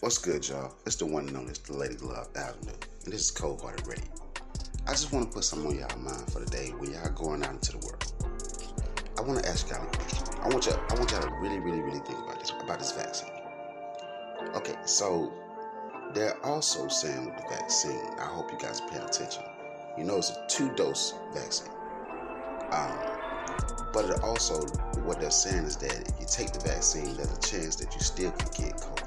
What's good, y'all? It's the one known as the Lady Love Avenue, and this is Cold Hearted Radio. I just want to put some on y'all mind for the day when y'all going out into the world. I want to ask y'all a question. I want y'all, I want y'all to really, really, really think about this about this vaccine. Okay, so they're also saying with the vaccine. I hope you guys pay attention. You know, it's a two-dose vaccine. Um, but it also, what they're saying is that if you take the vaccine, there's a chance that you still can get COVID.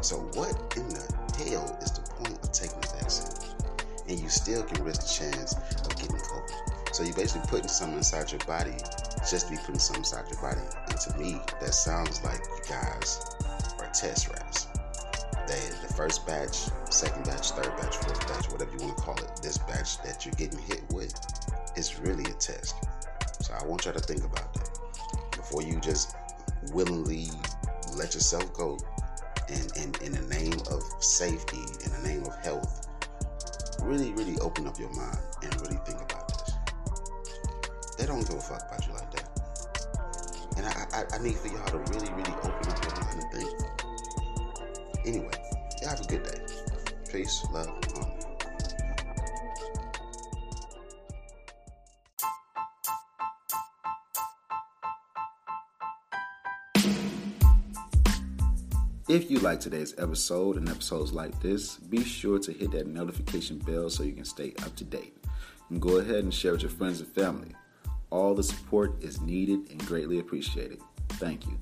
So, what in the hell is the point of taking this vaccine? And you still can risk the chance of getting COVID. So, you're basically putting something inside your body just to be putting something inside your body. And to me, that sounds like you guys are test rats. That the first batch, second batch, third batch, fourth batch, whatever you want to call it, this batch that you're getting hit with is really a test. So I want y'all to think about that before you just willingly let yourself go and in, in the name of safety, in the name of health. Really, really open up your mind and really think about this. They don't give a fuck about you like that. And I, I, I need for y'all to really, really open up your mind and think. Anyway, y'all have a good day. Peace, love, harmony. If you like today's episode and episodes like this, be sure to hit that notification bell so you can stay up to date. And go ahead and share with your friends and family. All the support is needed and greatly appreciated. Thank you.